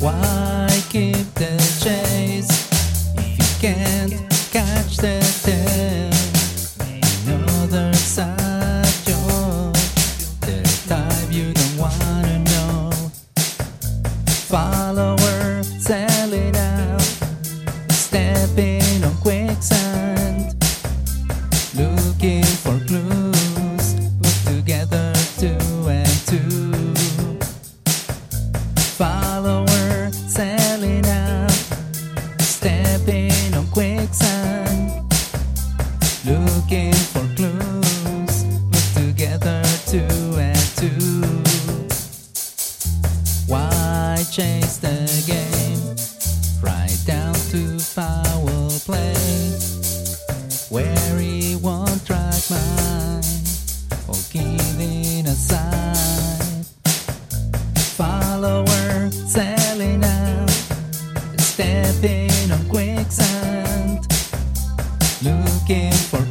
Why keep the chase if you can't catch the tail? Another side you don't wanna know follower chase the game right down to foul play? Where he won't track mine or giving a sign. Follower selling out, stepping on quicksand, looking for